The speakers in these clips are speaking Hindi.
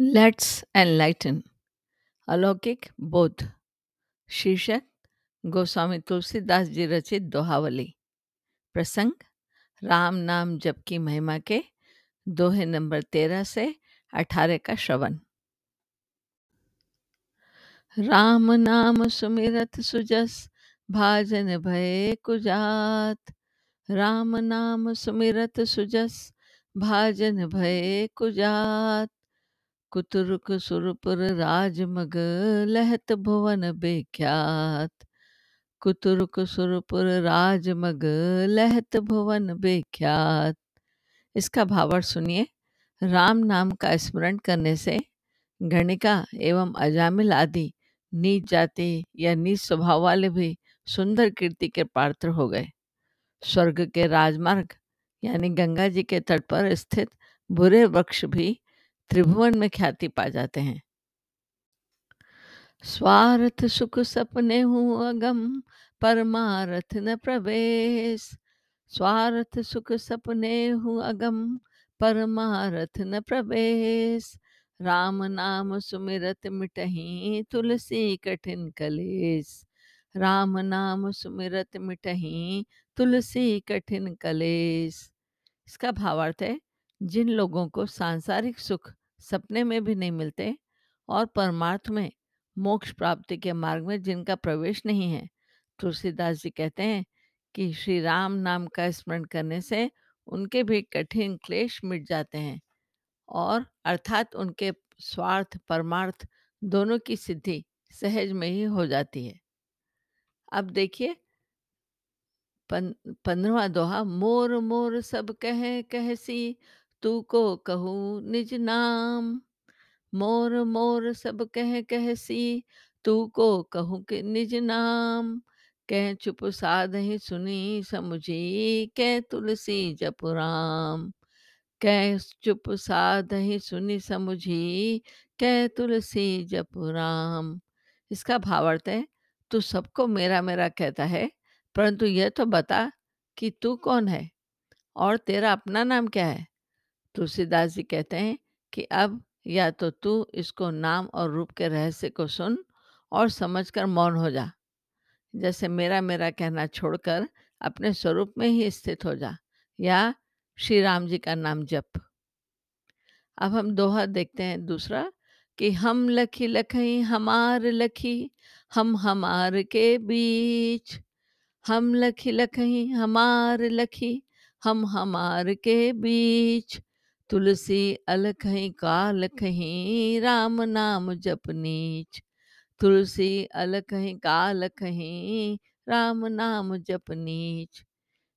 लेट्स एनलाइटन अलौकिक बोध। शीर्षक, गोस्वामी तुलसीदास जी रचित दोहावली। प्रसंग, राम नाम जप की महिमा के दोहे नंबर तेरह से अठारह का श्रवण। राम नाम सुमिरत सुजस, भाजन भय कुजात। राम नाम सुमिरत सुजस, भाजन भय कुजात। कुतुरुक सुरपुर राजमग लहत भुवन बेख्यात। कुतुरुक सुरपुर राजमग लहत भुवन बेख्यात। इसका भावार्थ सुनिए। राम नाम का स्मरण करने से गणिका एवं अजामिल आदि नीच जाति या नीच स्वभाव वाले भी सुंदर कीर्ति के पात्र हो गए। स्वर्ग के राजमार्ग यानी गंगा जी के तट पर स्थित बुरे वृक्ष भी त्रिभुवन में ख्याति पा जाते हैं। स्वार्थ सुख सपने हूँ अगम, परमारथ न प्रवेश। स्वार्थ सुख सपने हूँ अगम, परमारथ न प्रवेश। राम नाम सुमिरत मिटही तुलसी कठिन कलेश। राम नाम सुमिरत मिटही तुलसी कठिन कलेश। इसका भावार्थ है, जिन लोगों को सांसारिक सुख सपने में भी नहीं मिलते और परमार्थ में मोक्ष प्राप्ति के मार्ग में जिनका प्रवेश नहीं है। तुलसीदास जी कहते हैं कि श्री राम नाम का स्मरण करने से उनके भी कठिन क्लेश मिट जाते हैं और अर्थात उनके स्वार्थ, परमार्थ दोनों की सिद्धि सहज में ही हो जाती है। अब देखिए पंद्रवा दोहा, मोर मोर सब कह, कहसी तू को कहूँ निज नाम। मोर मोर सब कह कहसी तू को कहूँ के निज नाम। कह चुप साधहि सुनी समुझी, कह तुलसी जप राम। कह चुप साधहि सुनी समुझी, कह तुलसी जप राम। इसका भावार्थ है, तू सबको मेरा मेरा कहता है, परंतु यह तो बता कि तू कौन है और तेरा अपना नाम क्या है? तुलसीदास जी कहते हैं कि अब या तो तू इसको नाम और रूप के रहस्य को सुन और समझकर मौन हो जा। जैसे मेरा मेरा कहना छोड़कर अपने स्वरूप में ही स्थित हो जा, या श्री राम जी का नाम जप। अब हम दोहा देखते हैं दूसरा कि हम लखी लखई, हमार लखी, हम हमार के बीच। हम लखी लखई, हमार लखी, हम हमार के बीच। तुलसी अलखही कालखही राम नाम जप नीच तुलसी अलखही कालखही राम नाम जप नीच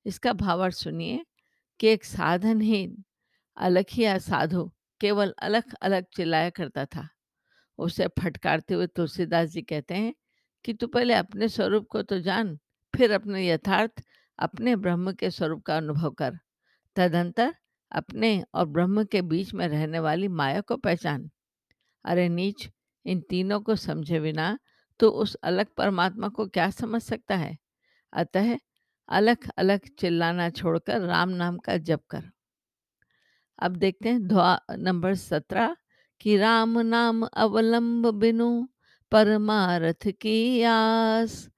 इसका भावार्थ सुनिए कि एक साधनहीन अलखिया साधु केवल अलग अलग चिल्लाया करता था। उसे फटकारते हुए तुलसीदास जी कहते हैं कि, तू पहले अपने स्वरूप को तो जान, फिर अपने यथार्थ, अपने ब्रह्म के स्वरूप का अनुभव कर। तदंतर अपने और ब्रह्म के बीच में रहने वाली माया को पहचान। अरे नीच, इन तीनों को समझे बिना तो उस अलग परमात्मा को क्या समझ सकता है? अतः अलग अलग चिल्लाना छोड़कर राम नाम का जप कर। अब देखते हैं ध्वा, नंबर सत्रह, कि राम नाम अवलंब बिनु, परमारथ की आस।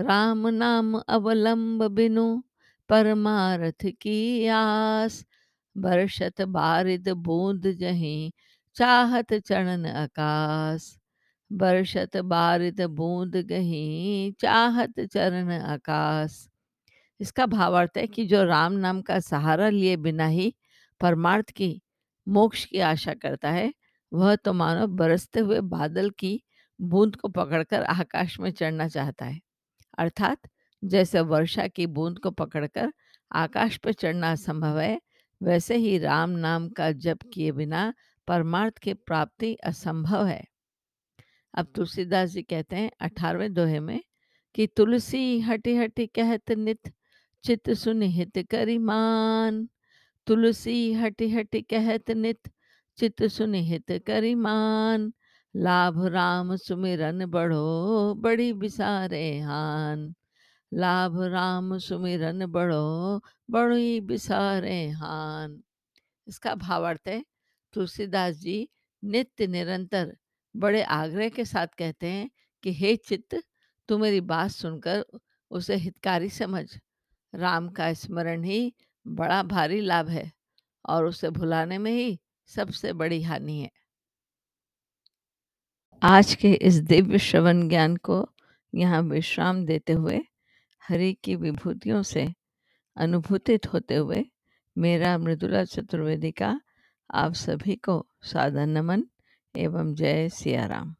राम नाम अवलंब बिनु, परमारथ की आस। बरसत बारिद बूंद जही, चाहत चढ़न आकाश बरसत बारिद बूंद गही, चाहत चरण आकाश इसका भावार्थ है कि जो राम नाम का सहारा लिए बिना ही परमार्थ की, मोक्ष की आशा करता है, वह तो मानो बरसते हुए बादल की बूंद को पकड़कर आकाश में चढ़ना चाहता है। अर्थात जैसे वर्षा की बूंद को पकड़कर आकाश पर चढ़ना असंभव है वैसे ही राम नाम का जप किए बिना परमार्थ की प्राप्ति असंभव है। अब तुलसीदास जी कहते हैं अठारहवें दोहे में कि तुलसी हटी हटी कहत नित, चित सुनिहित करिमान तुलसी हटी हटी कहत नित, चित सुनिहित करिमान लाभ राम सुमिरन बढ़ो बड़ी बिसारे हान। लाभ राम सुमिरन बड़ो बड़ी बिसारे हान। इसका भावार्थ है, तुलसीदास जी नित्य निरंतर बड़े आग्रह के साथ कहते हैं कि, हे चित्त, तू मेरी बात सुनकर उसे हितकारी समझ। राम का स्मरण ही बड़ा भारी लाभ है और उसे भुलाने में ही सबसे बड़ी हानि है। आज के इस दिव्य श्रवण ज्ञान को यहाँ विश्राम देते हुए हरि की विभूतियों से अनुभूतित होते हुए मेरा मृदुला चतुर्वेदी का आप सभी को सादर नमन एवं जय सिया राम।